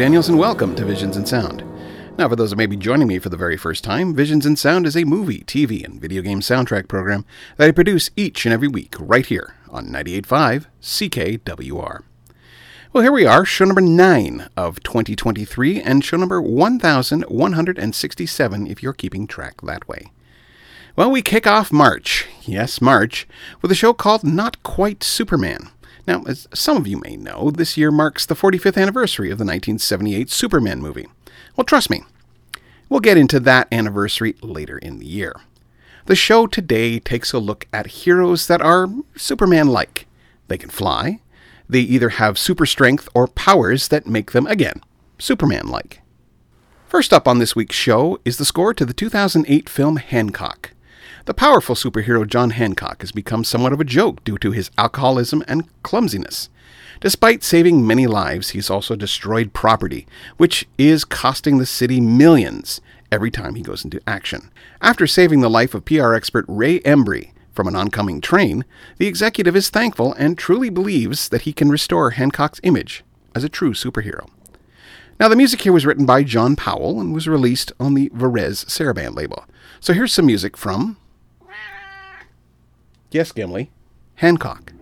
Daniels, and welcome to Visions in Sound. Now, for those that may be joining me for the very first time, Visions in Sound is a movie, TV, and video game soundtrack program that I produce each and every week right here on 98.5 CKWR. Well, here we are, show number 9 of 2023, and show number 1167 if you're keeping track that way. Well, we kick off March, yes, March, with a show called Not Quite Superman. Now, as some of you may know, this year marks the 45th anniversary of the 1978 Superman movie. Well, trust me, we'll get into that anniversary later in the year. The show today takes a look at heroes that are Superman like. They can fly, they either have super strength or powers that make them, again, Superman like. First up on this week's show is the score to the 2008 film Hancock. The powerful superhero John Hancock has become somewhat of a joke due to his alcoholism and clumsiness. Despite saving many lives, he's also destroyed property, which is costing the city millions every time he goes into action. After saving the life of PR expert Ray Embrey from an oncoming train, the executive is thankful and truly believes that he can restore Hancock's image as a true superhero. Now, the music here was written by John Powell and was released on the Varese Sarabande label. So here's some music from Yes, Gimli. Hancock.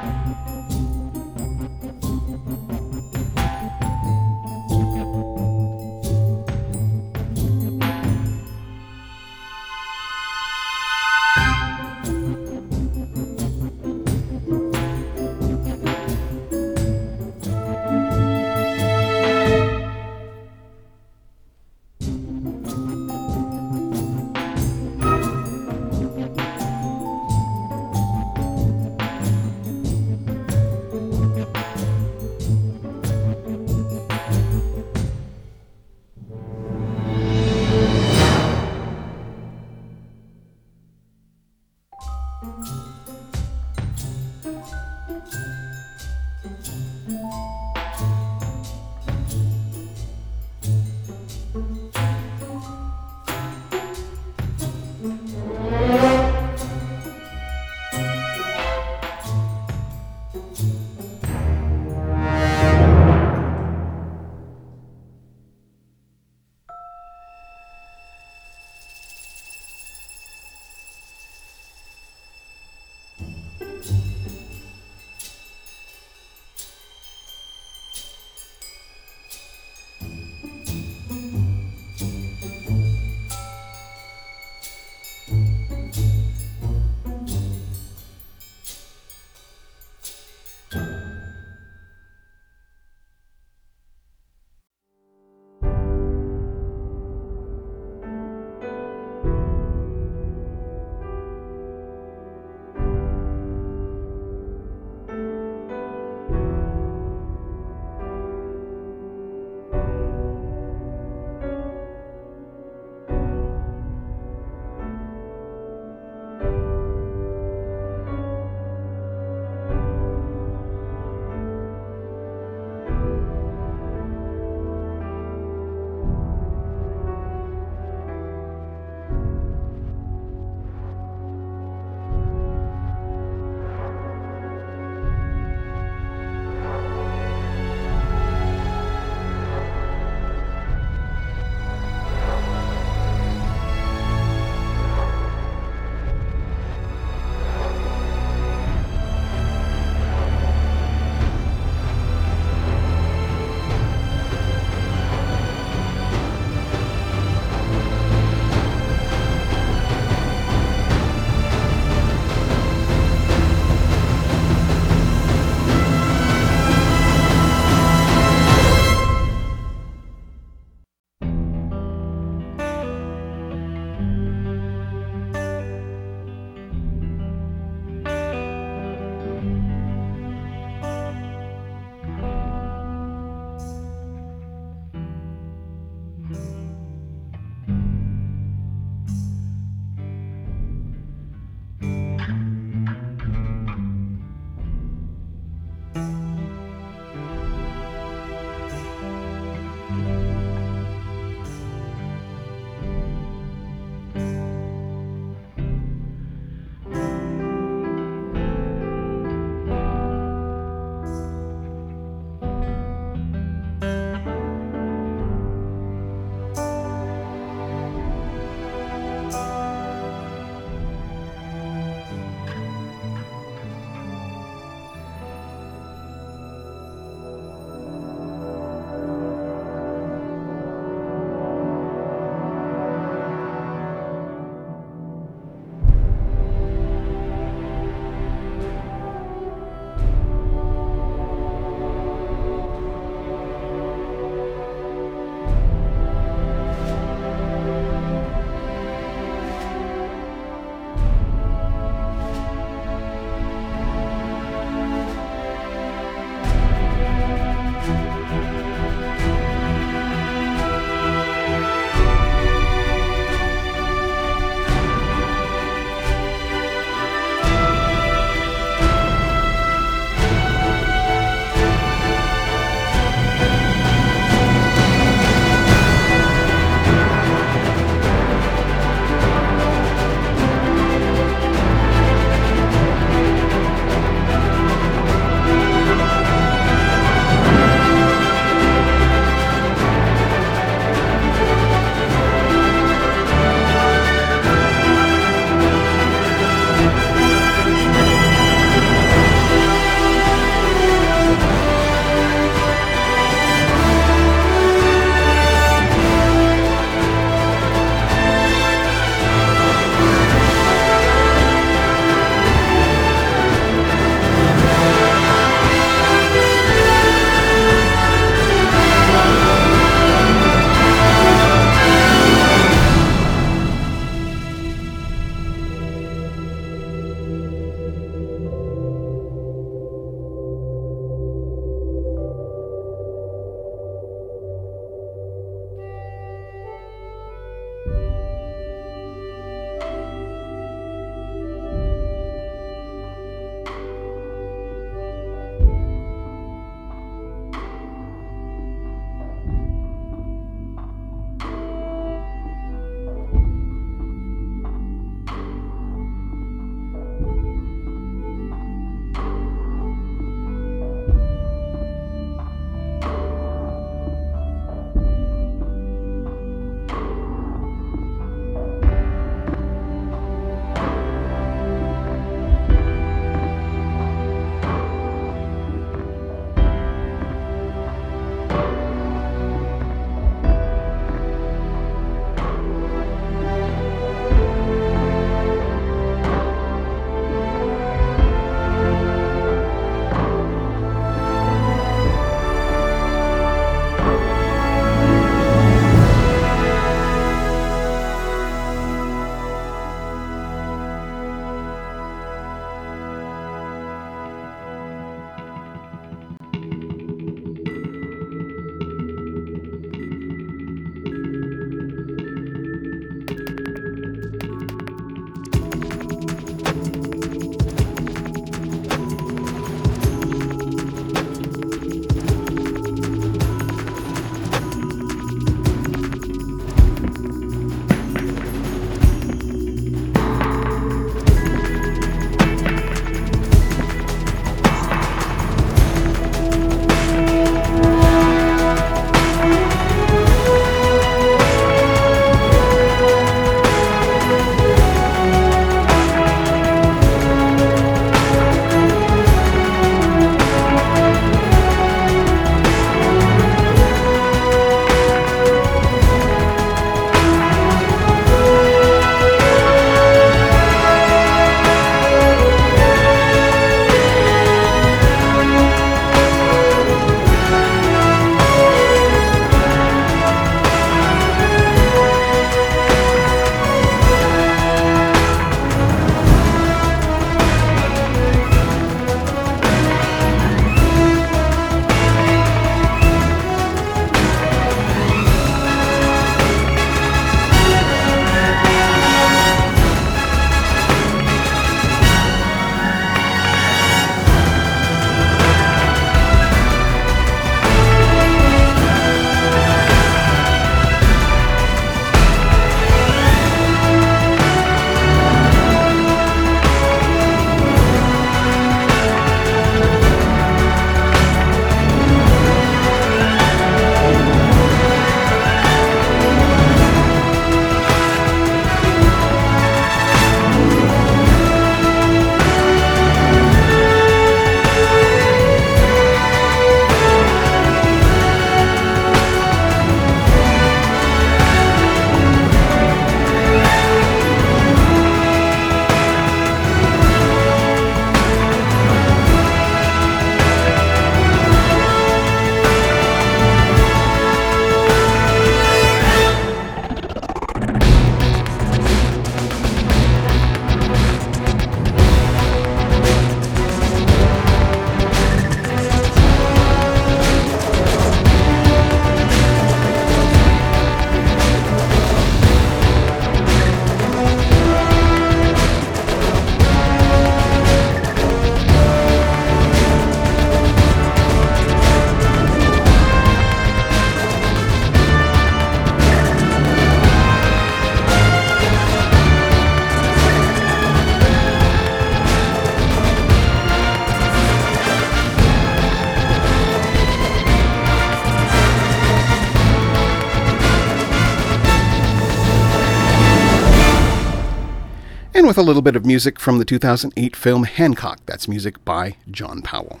With a little bit of music from the 2008 film Hancock. That's music by John Powell.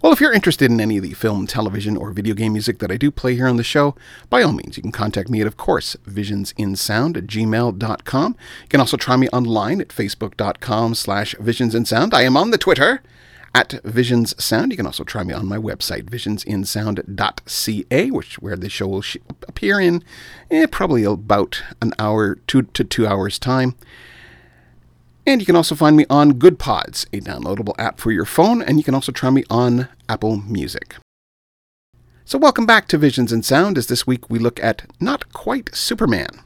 Well, if you're interested in any of the film, television, or video game music that I do play here on the show, by all means, you can contact me at, of course, visionsinsound at gmail.com. You can also try me online at facebook.com slash visionsinsound. I am on the Twitter at Visions Sound. You can also try me on my website, visionsinsound.ca, which where the show will sh- appear in eh, probably about an hour, two to two hours time. And you can also find me on GoodPods, a downloadable app for your phone, and you can also try me on Apple Music. So, welcome back to Visions in Sound, as this week we look at Not Quite Superman.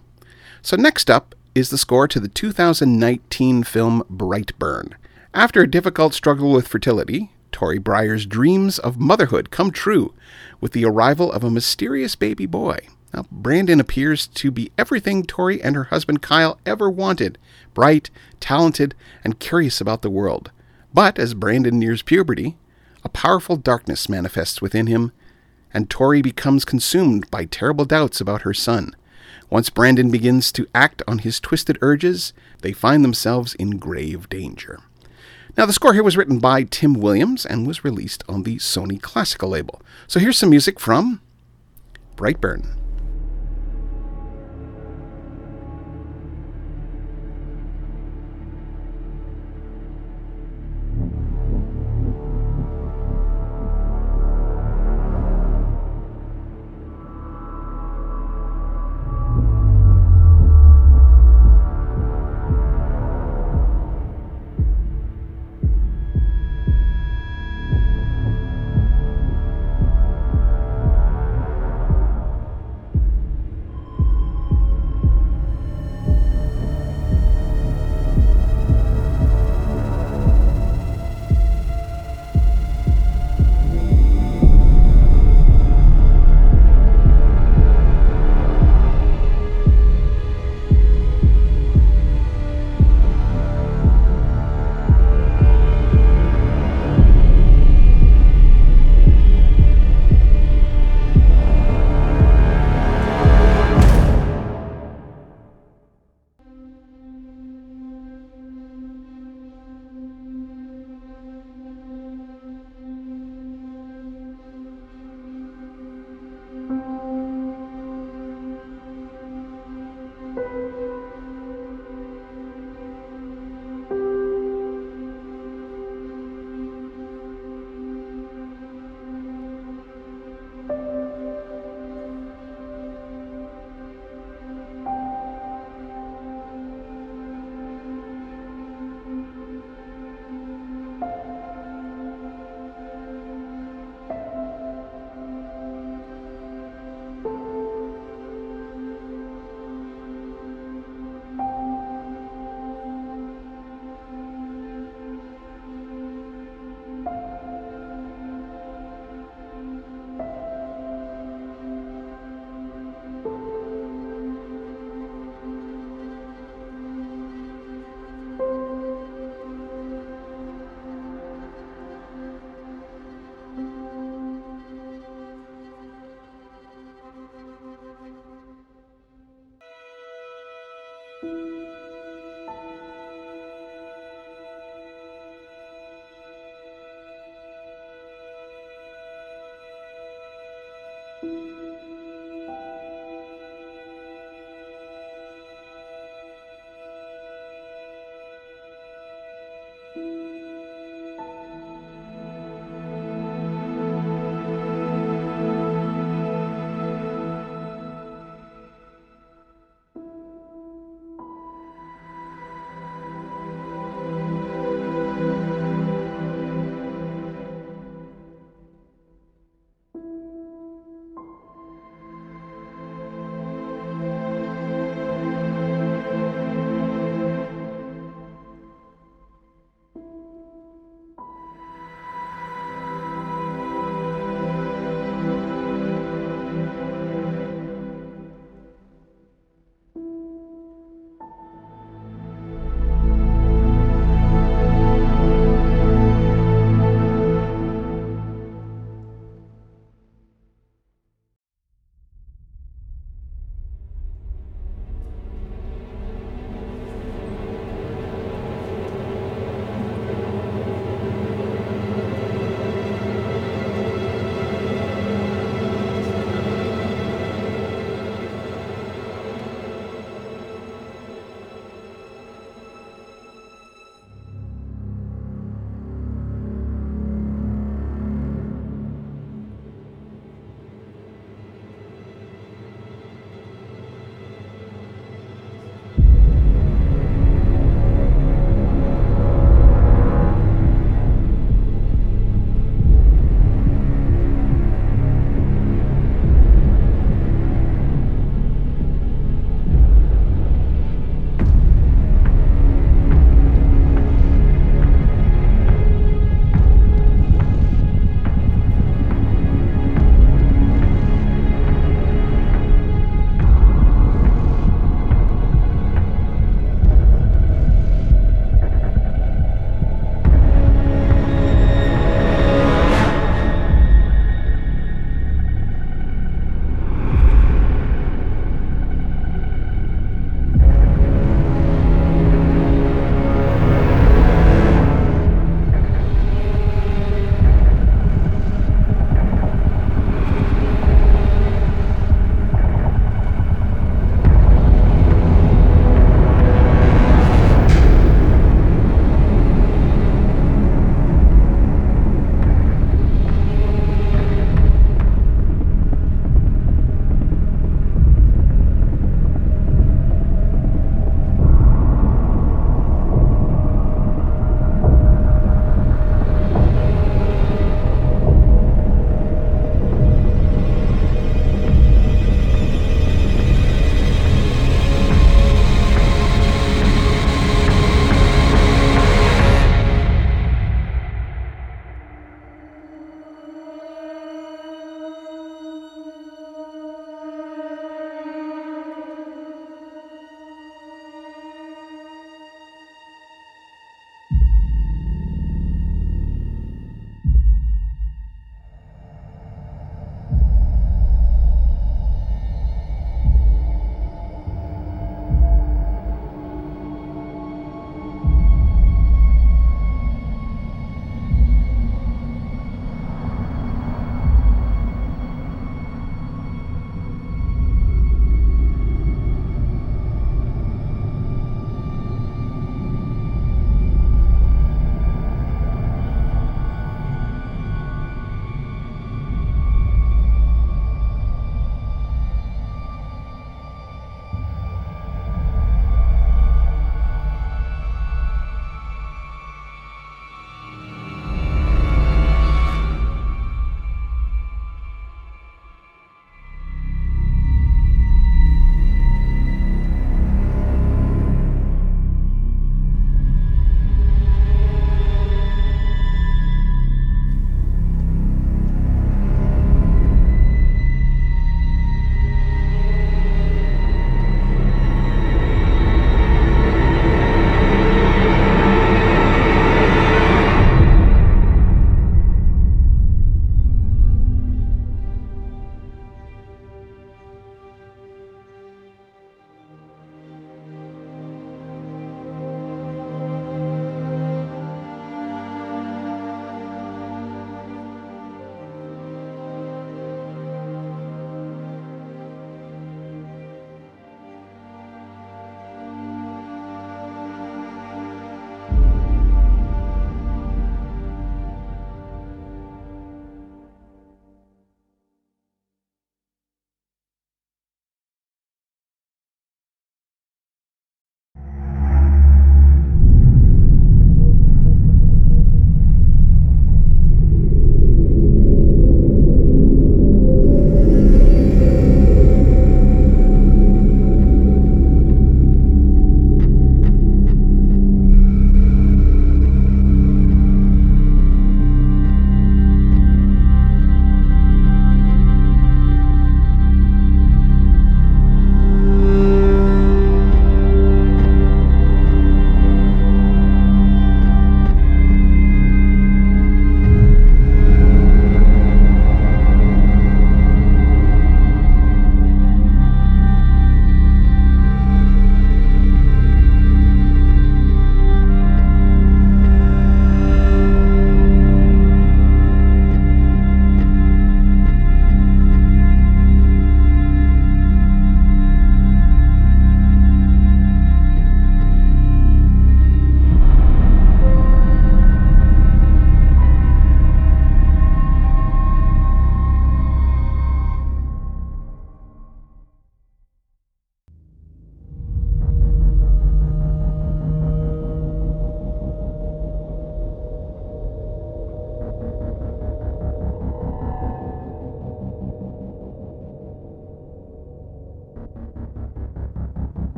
So, next up is the score to the 2019 film Brightburn. After a difficult struggle with fertility, Tori Breyer's dreams of motherhood come true with the arrival of a mysterious baby boy. Now, Brandon appears to be everything Tori and her husband Kyle ever wanted bright, talented, and curious about the world. But as Brandon nears puberty, a powerful darkness manifests within him, and Tori becomes consumed by terrible doubts about her son. Once Brandon begins to act on his twisted urges, they find themselves in grave danger. Now, the score here was written by Tim Williams and was released on the Sony Classical label. So here's some music from Brightburn.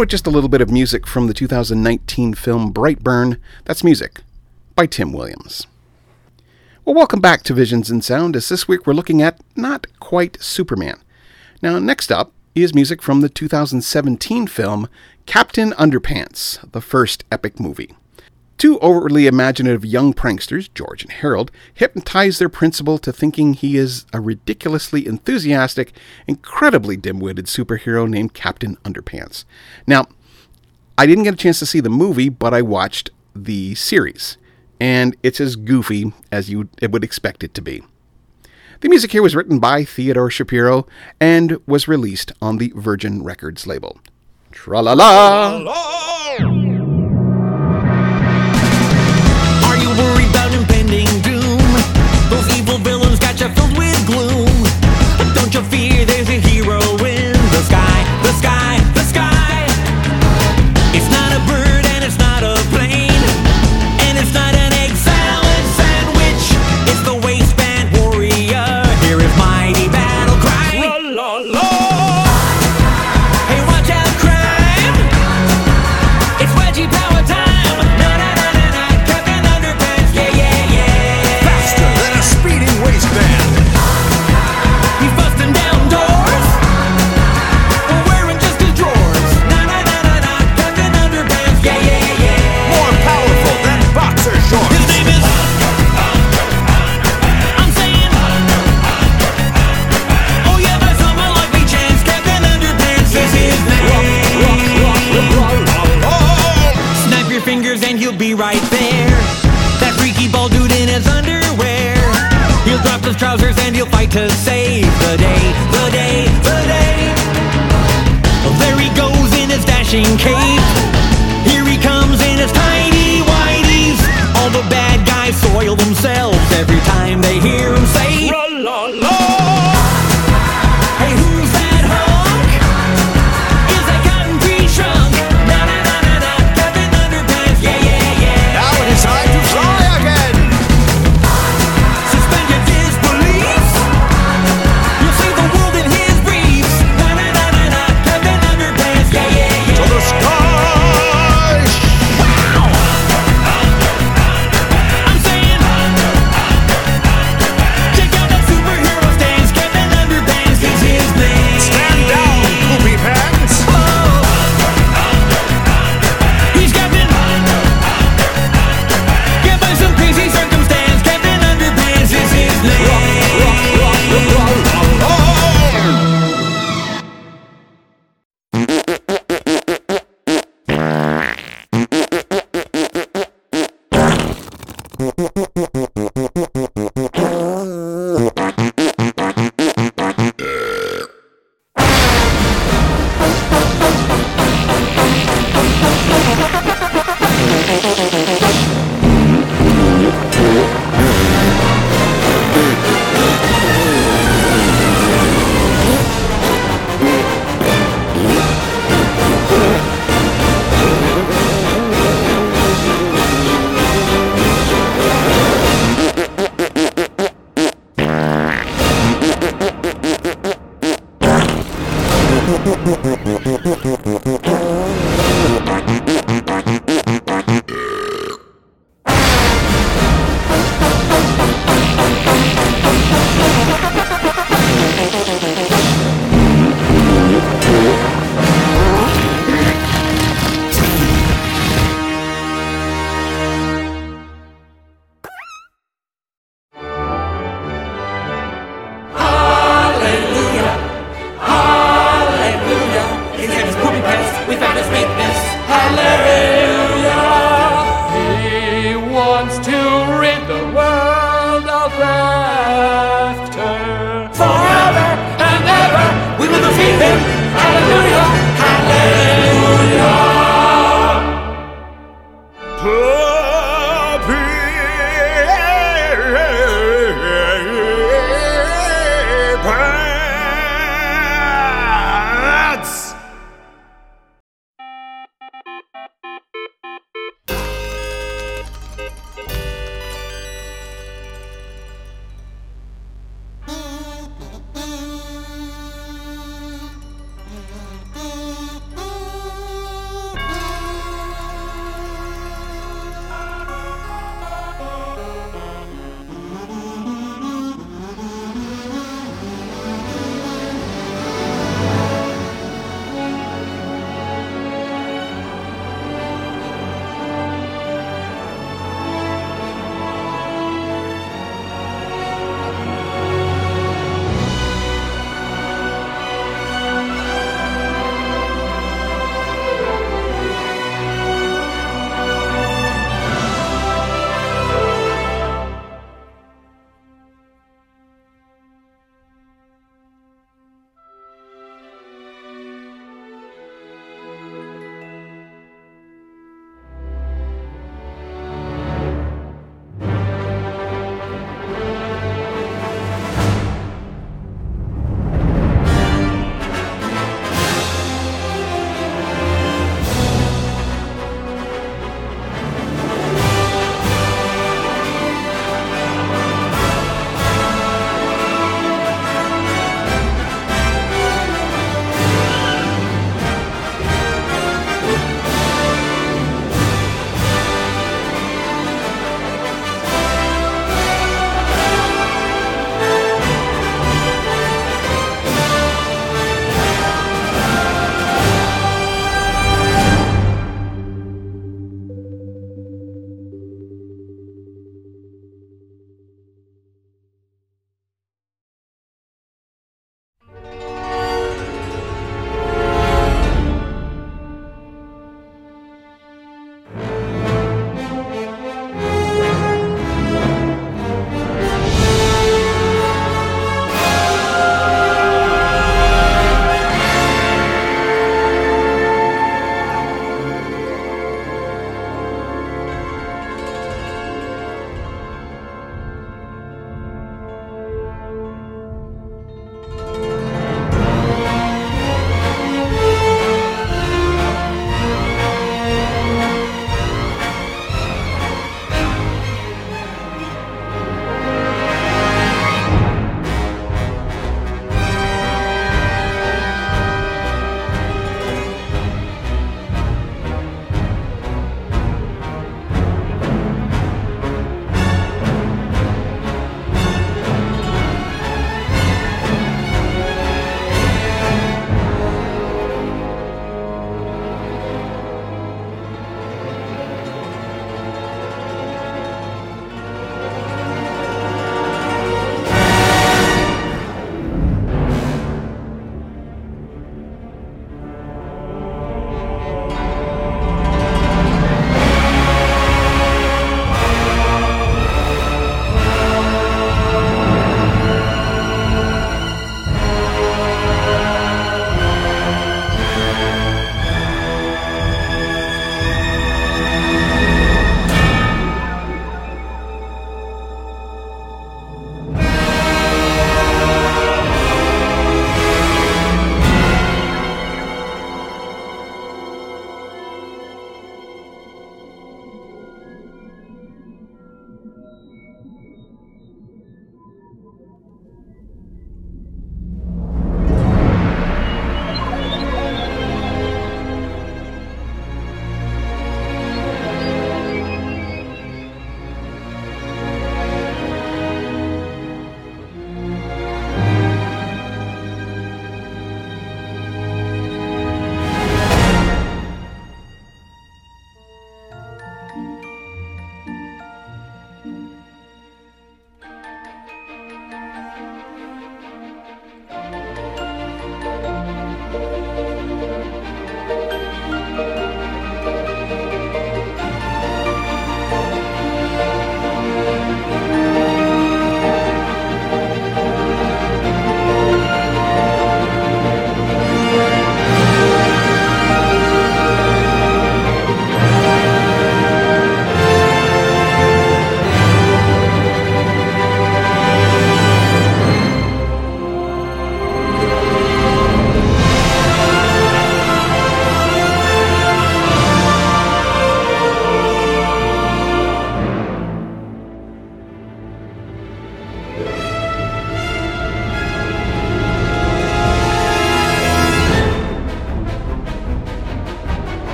With just a little bit of music from the 2019 film Brightburn. That's music by Tim Williams. Well, welcome back to Visions in Sound, as this week we're looking at Not Quite Superman. Now, next up is music from the 2017 film Captain Underpants, the first epic movie. Two overly imaginative young pranksters, George and Harold, hypnotize their principal to thinking he is a ridiculously enthusiastic, incredibly dim witted superhero named Captain Underpants. Now, I didn't get a chance to see the movie, but I watched the series, and it's as goofy as you would expect it to be. The music here was written by Theodore Shapiro and was released on the Virgin Records label. Tra la la! gloom. To save the day, the day, the day. Oh, there he goes in his dashing cape. Here he comes in his tiny whiteies. All the bad guys soil themselves every time they hear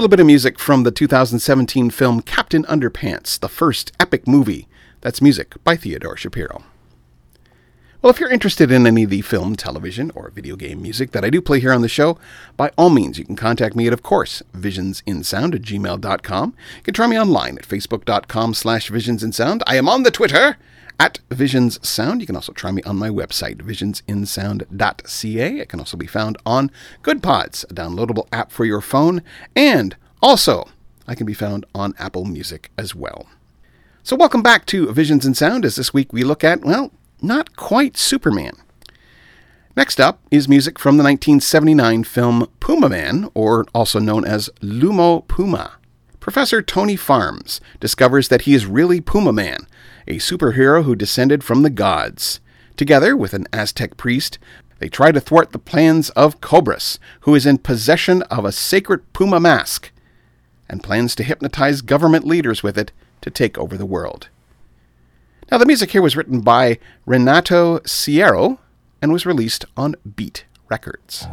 little bit of music from the 2017 film Captain Underpants, the first epic movie. That's music by Theodore Shapiro. Well, if you're interested in any of the film, television, or video game music that I do play here on the show, by all means, you can contact me at, of course, visionsinsound at gmail.com. You can try me online at facebook.com slash visionsinsound. I am on the Twitter at visionssound. You can also try me on my website, visionsinsound.ca. It can also be found on GoodPods, a downloadable app for your phone, and also I can be found on Apple Music as well. So, welcome back to Visions in Sound, as this week we look at, well, not quite Superman. Next up is music from the 1979 film Puma Man, or also known as L'Uomo Puma. Professor Tony Farms discovers that he is really Puma Man, a superhero who descended from the gods. Together with an Aztec priest, they try to thwart the plans of Kobras, who is in possession of a sacred Puma mask and plans to hypnotize government leaders with it to take over the world. Now, the music here was written by Renato Serio and was released on Beat Records.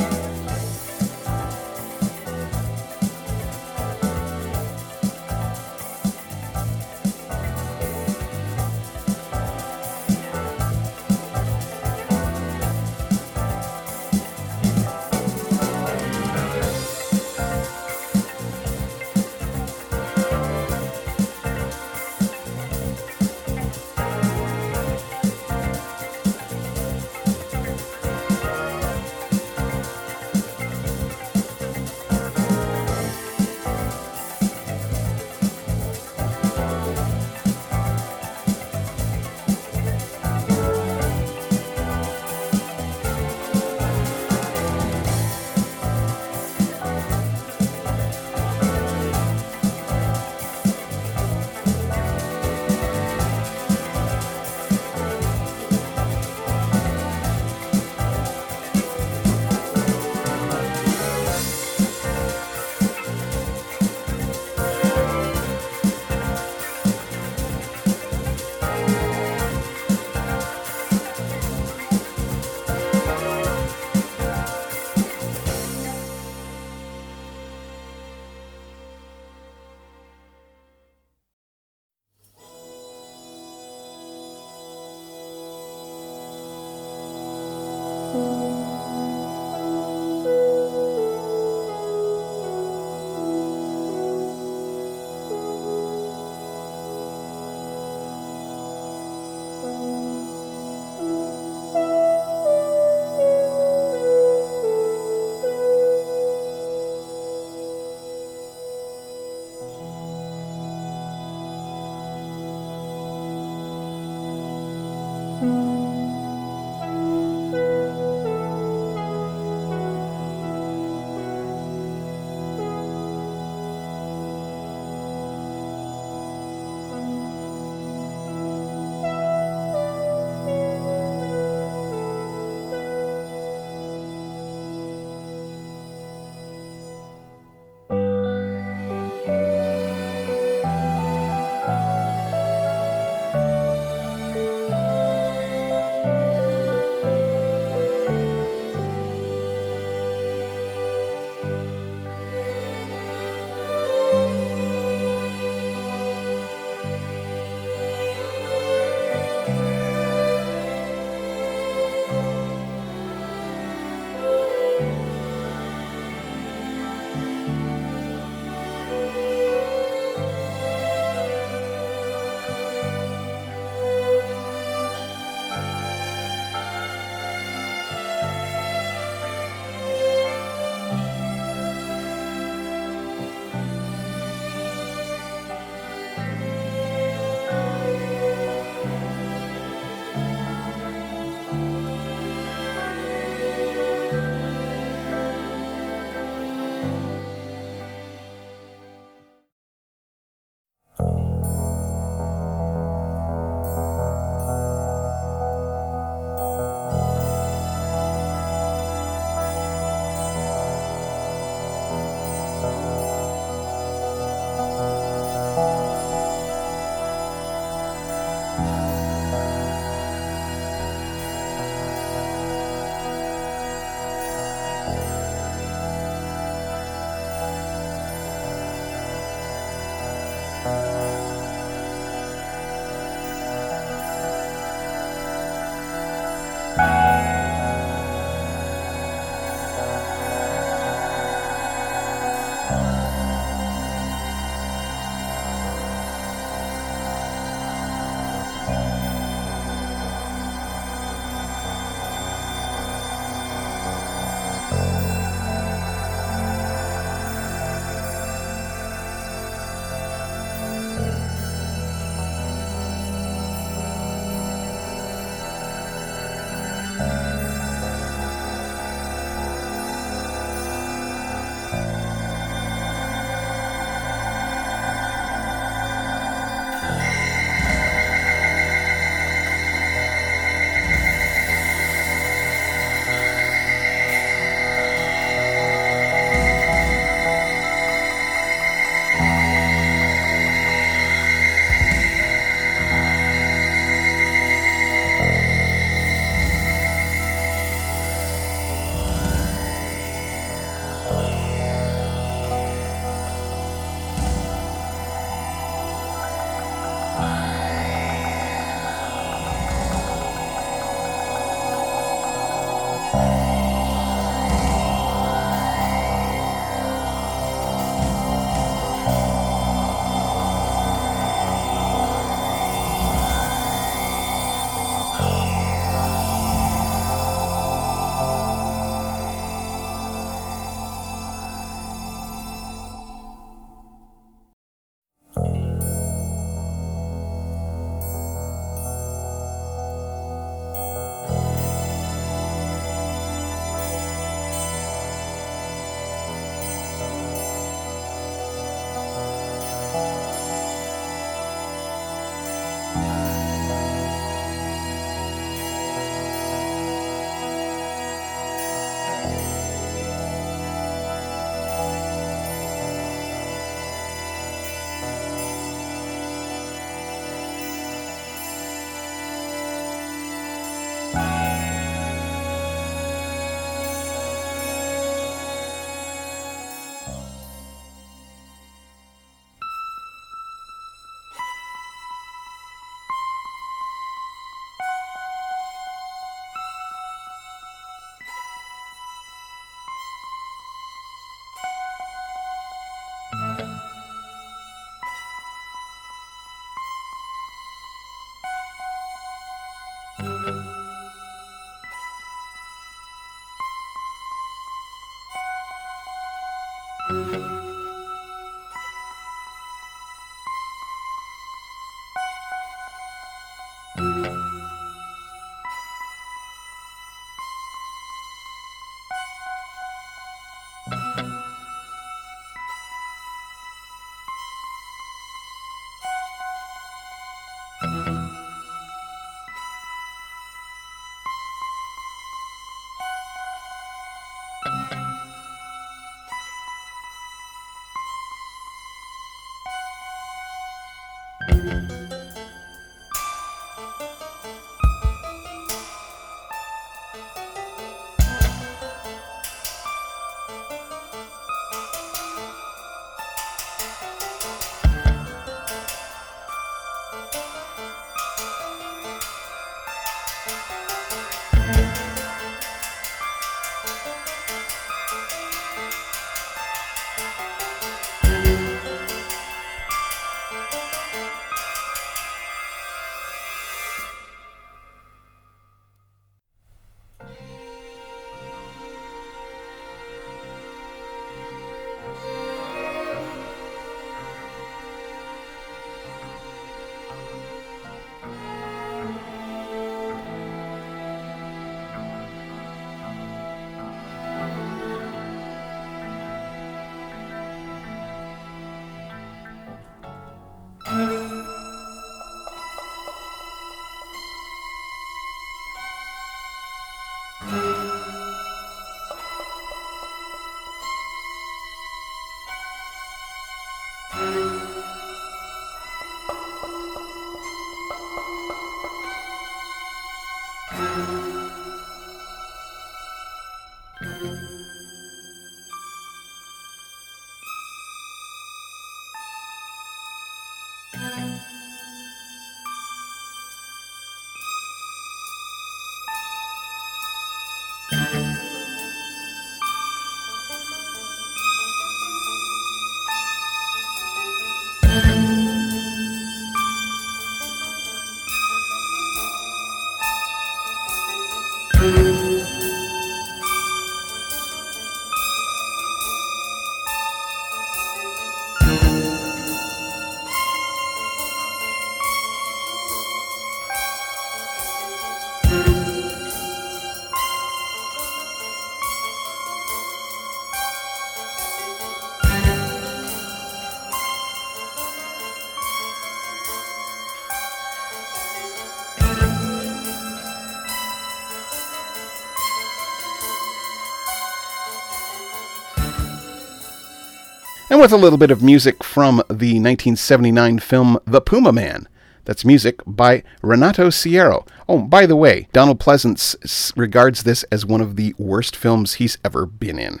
With a little bit of music from the 1979 film The Puma Man. That's music by Renato Serio. Oh, by the way, Donald Pleasence regards this as one of the worst films he's ever been in.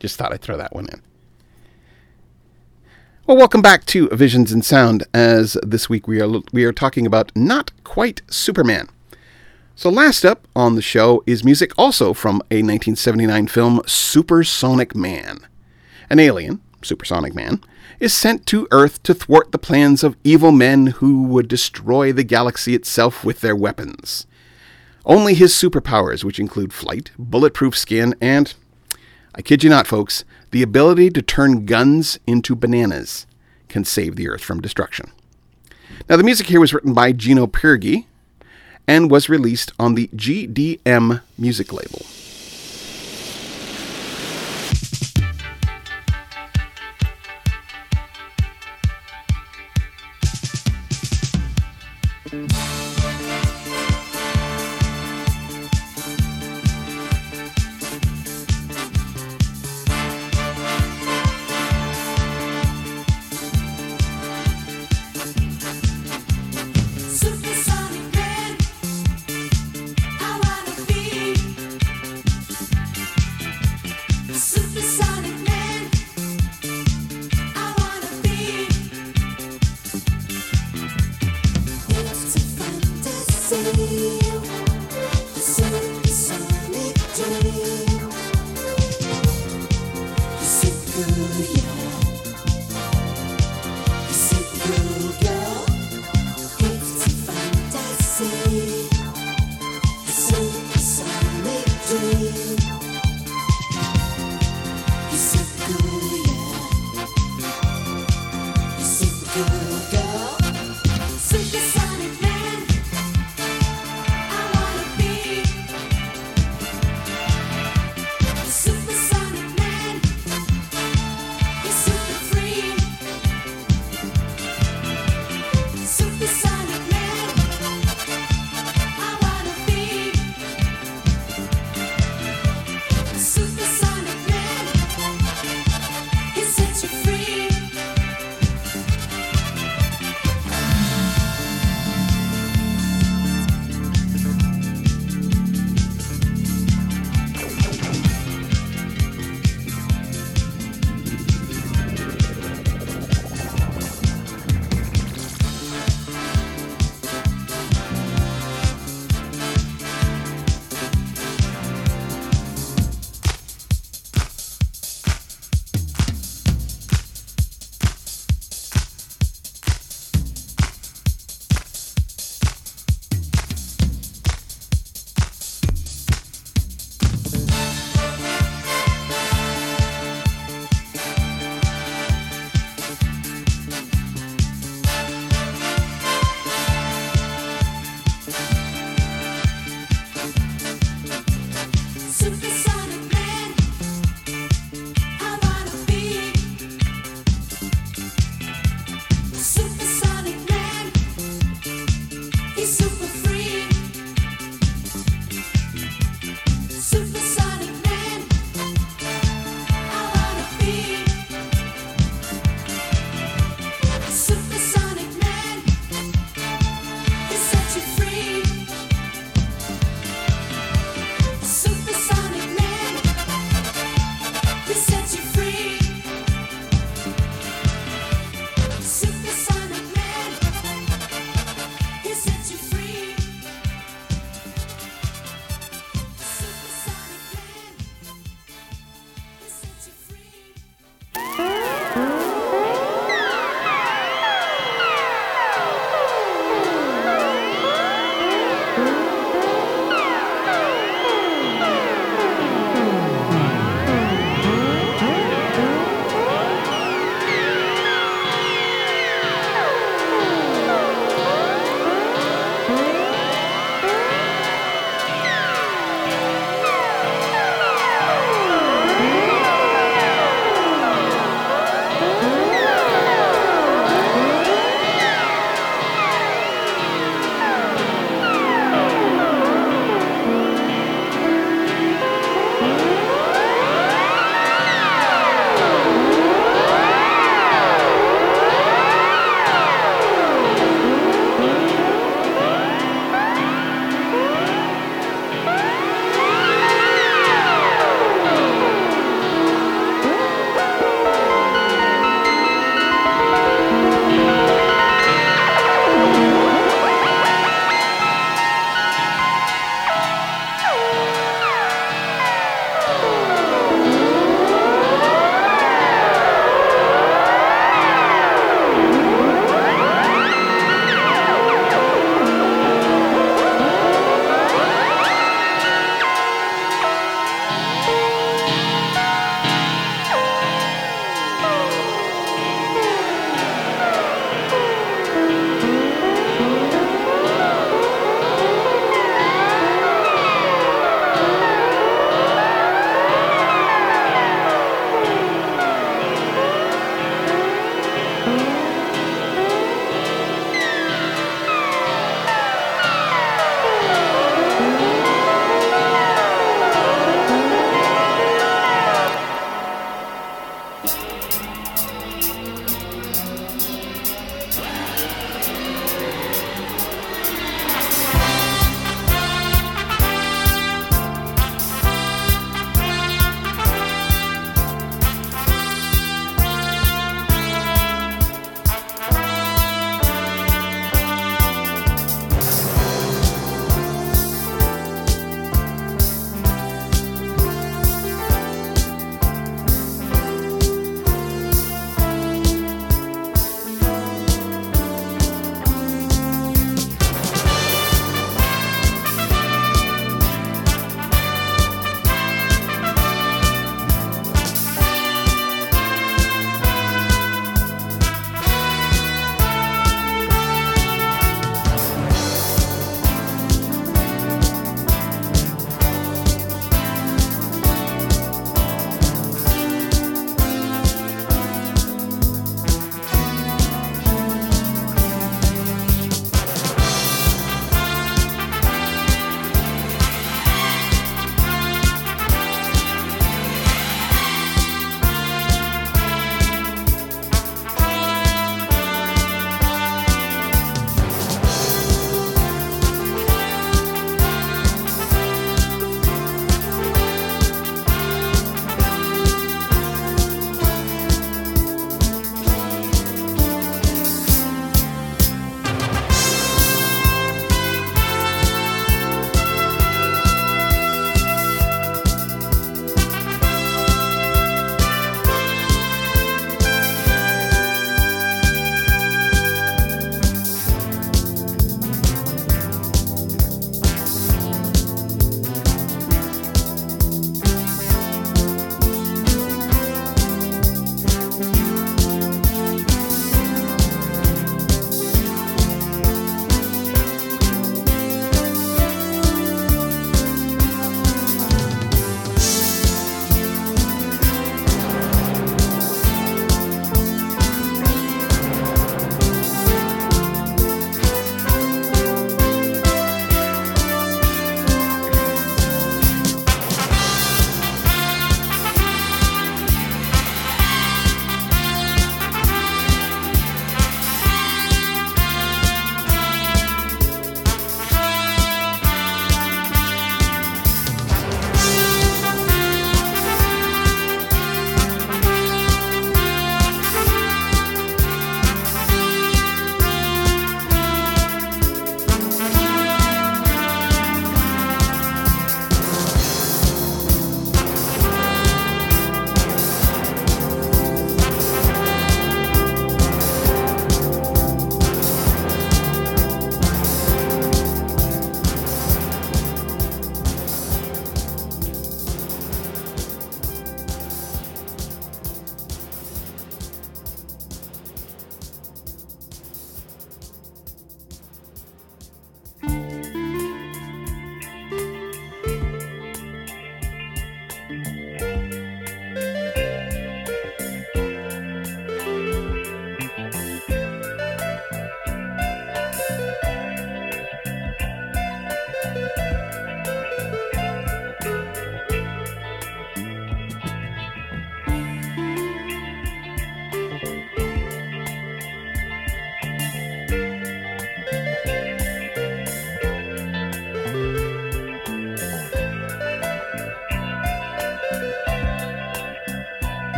Just thought I'd throw that one in. Well, welcome back to Visions in Sound. As this week we are we are talking about not quite Superman. So last up on the show is music also from a 1979 film, Supersonic Man. An alien, Supersonic Man, is sent to Earth to thwart the plans of evil men who would destroy the galaxy itself with their weapons. Only his superpowers, which include flight, bulletproof skin, and, I kid you not, folks, the ability to turn guns into bananas, can save the Earth from destruction. Now, the music here was written by Gino Peguri and was released on the GDM music label.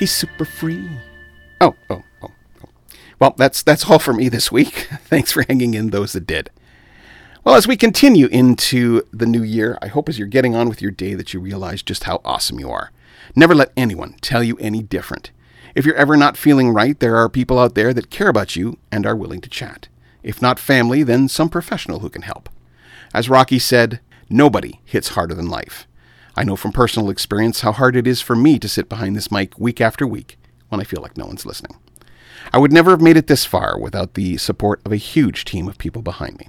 He's super free. Oh, oh, oh, oh. Well, that's that's all for me this week. Thanks for hanging in those that did. Well, as we continue into the new year, I hope as you're getting on with your day that you realize just how awesome you are. Never let anyone tell you any different. If you're ever not feeling right, there are people out there that care about you and are willing to chat. If not family, then some professional who can help. As Rocky said, nobody hits harder than life. I know from personal experience how hard it is for me to sit behind this mic week after week when I feel like no one's listening. I would never have made it this far without the support of a huge team of people behind me.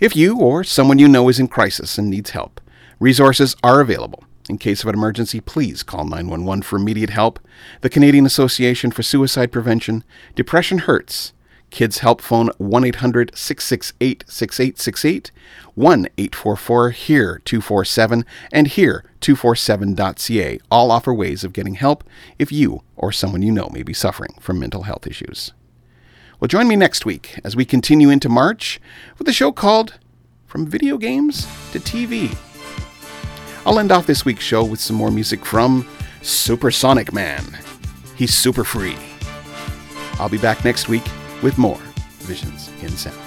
If you or someone you know is in crisis and needs help, resources are available. In case of an emergency, please call 911 for immediate help. The Canadian Association for Suicide Prevention, Depression Hurts, Kids Help Phone 1 800 668 6868, 1 844 HERE 247, and HERE247.ca all offer ways of getting help if you or someone you know may be suffering from mental health issues. Well, join me next week as we continue into March with a show called From Video Games to TV. I'll end off this week's show with some more music from Supersonic Man. He's super free. I'll be back next week with more Visions in Sound.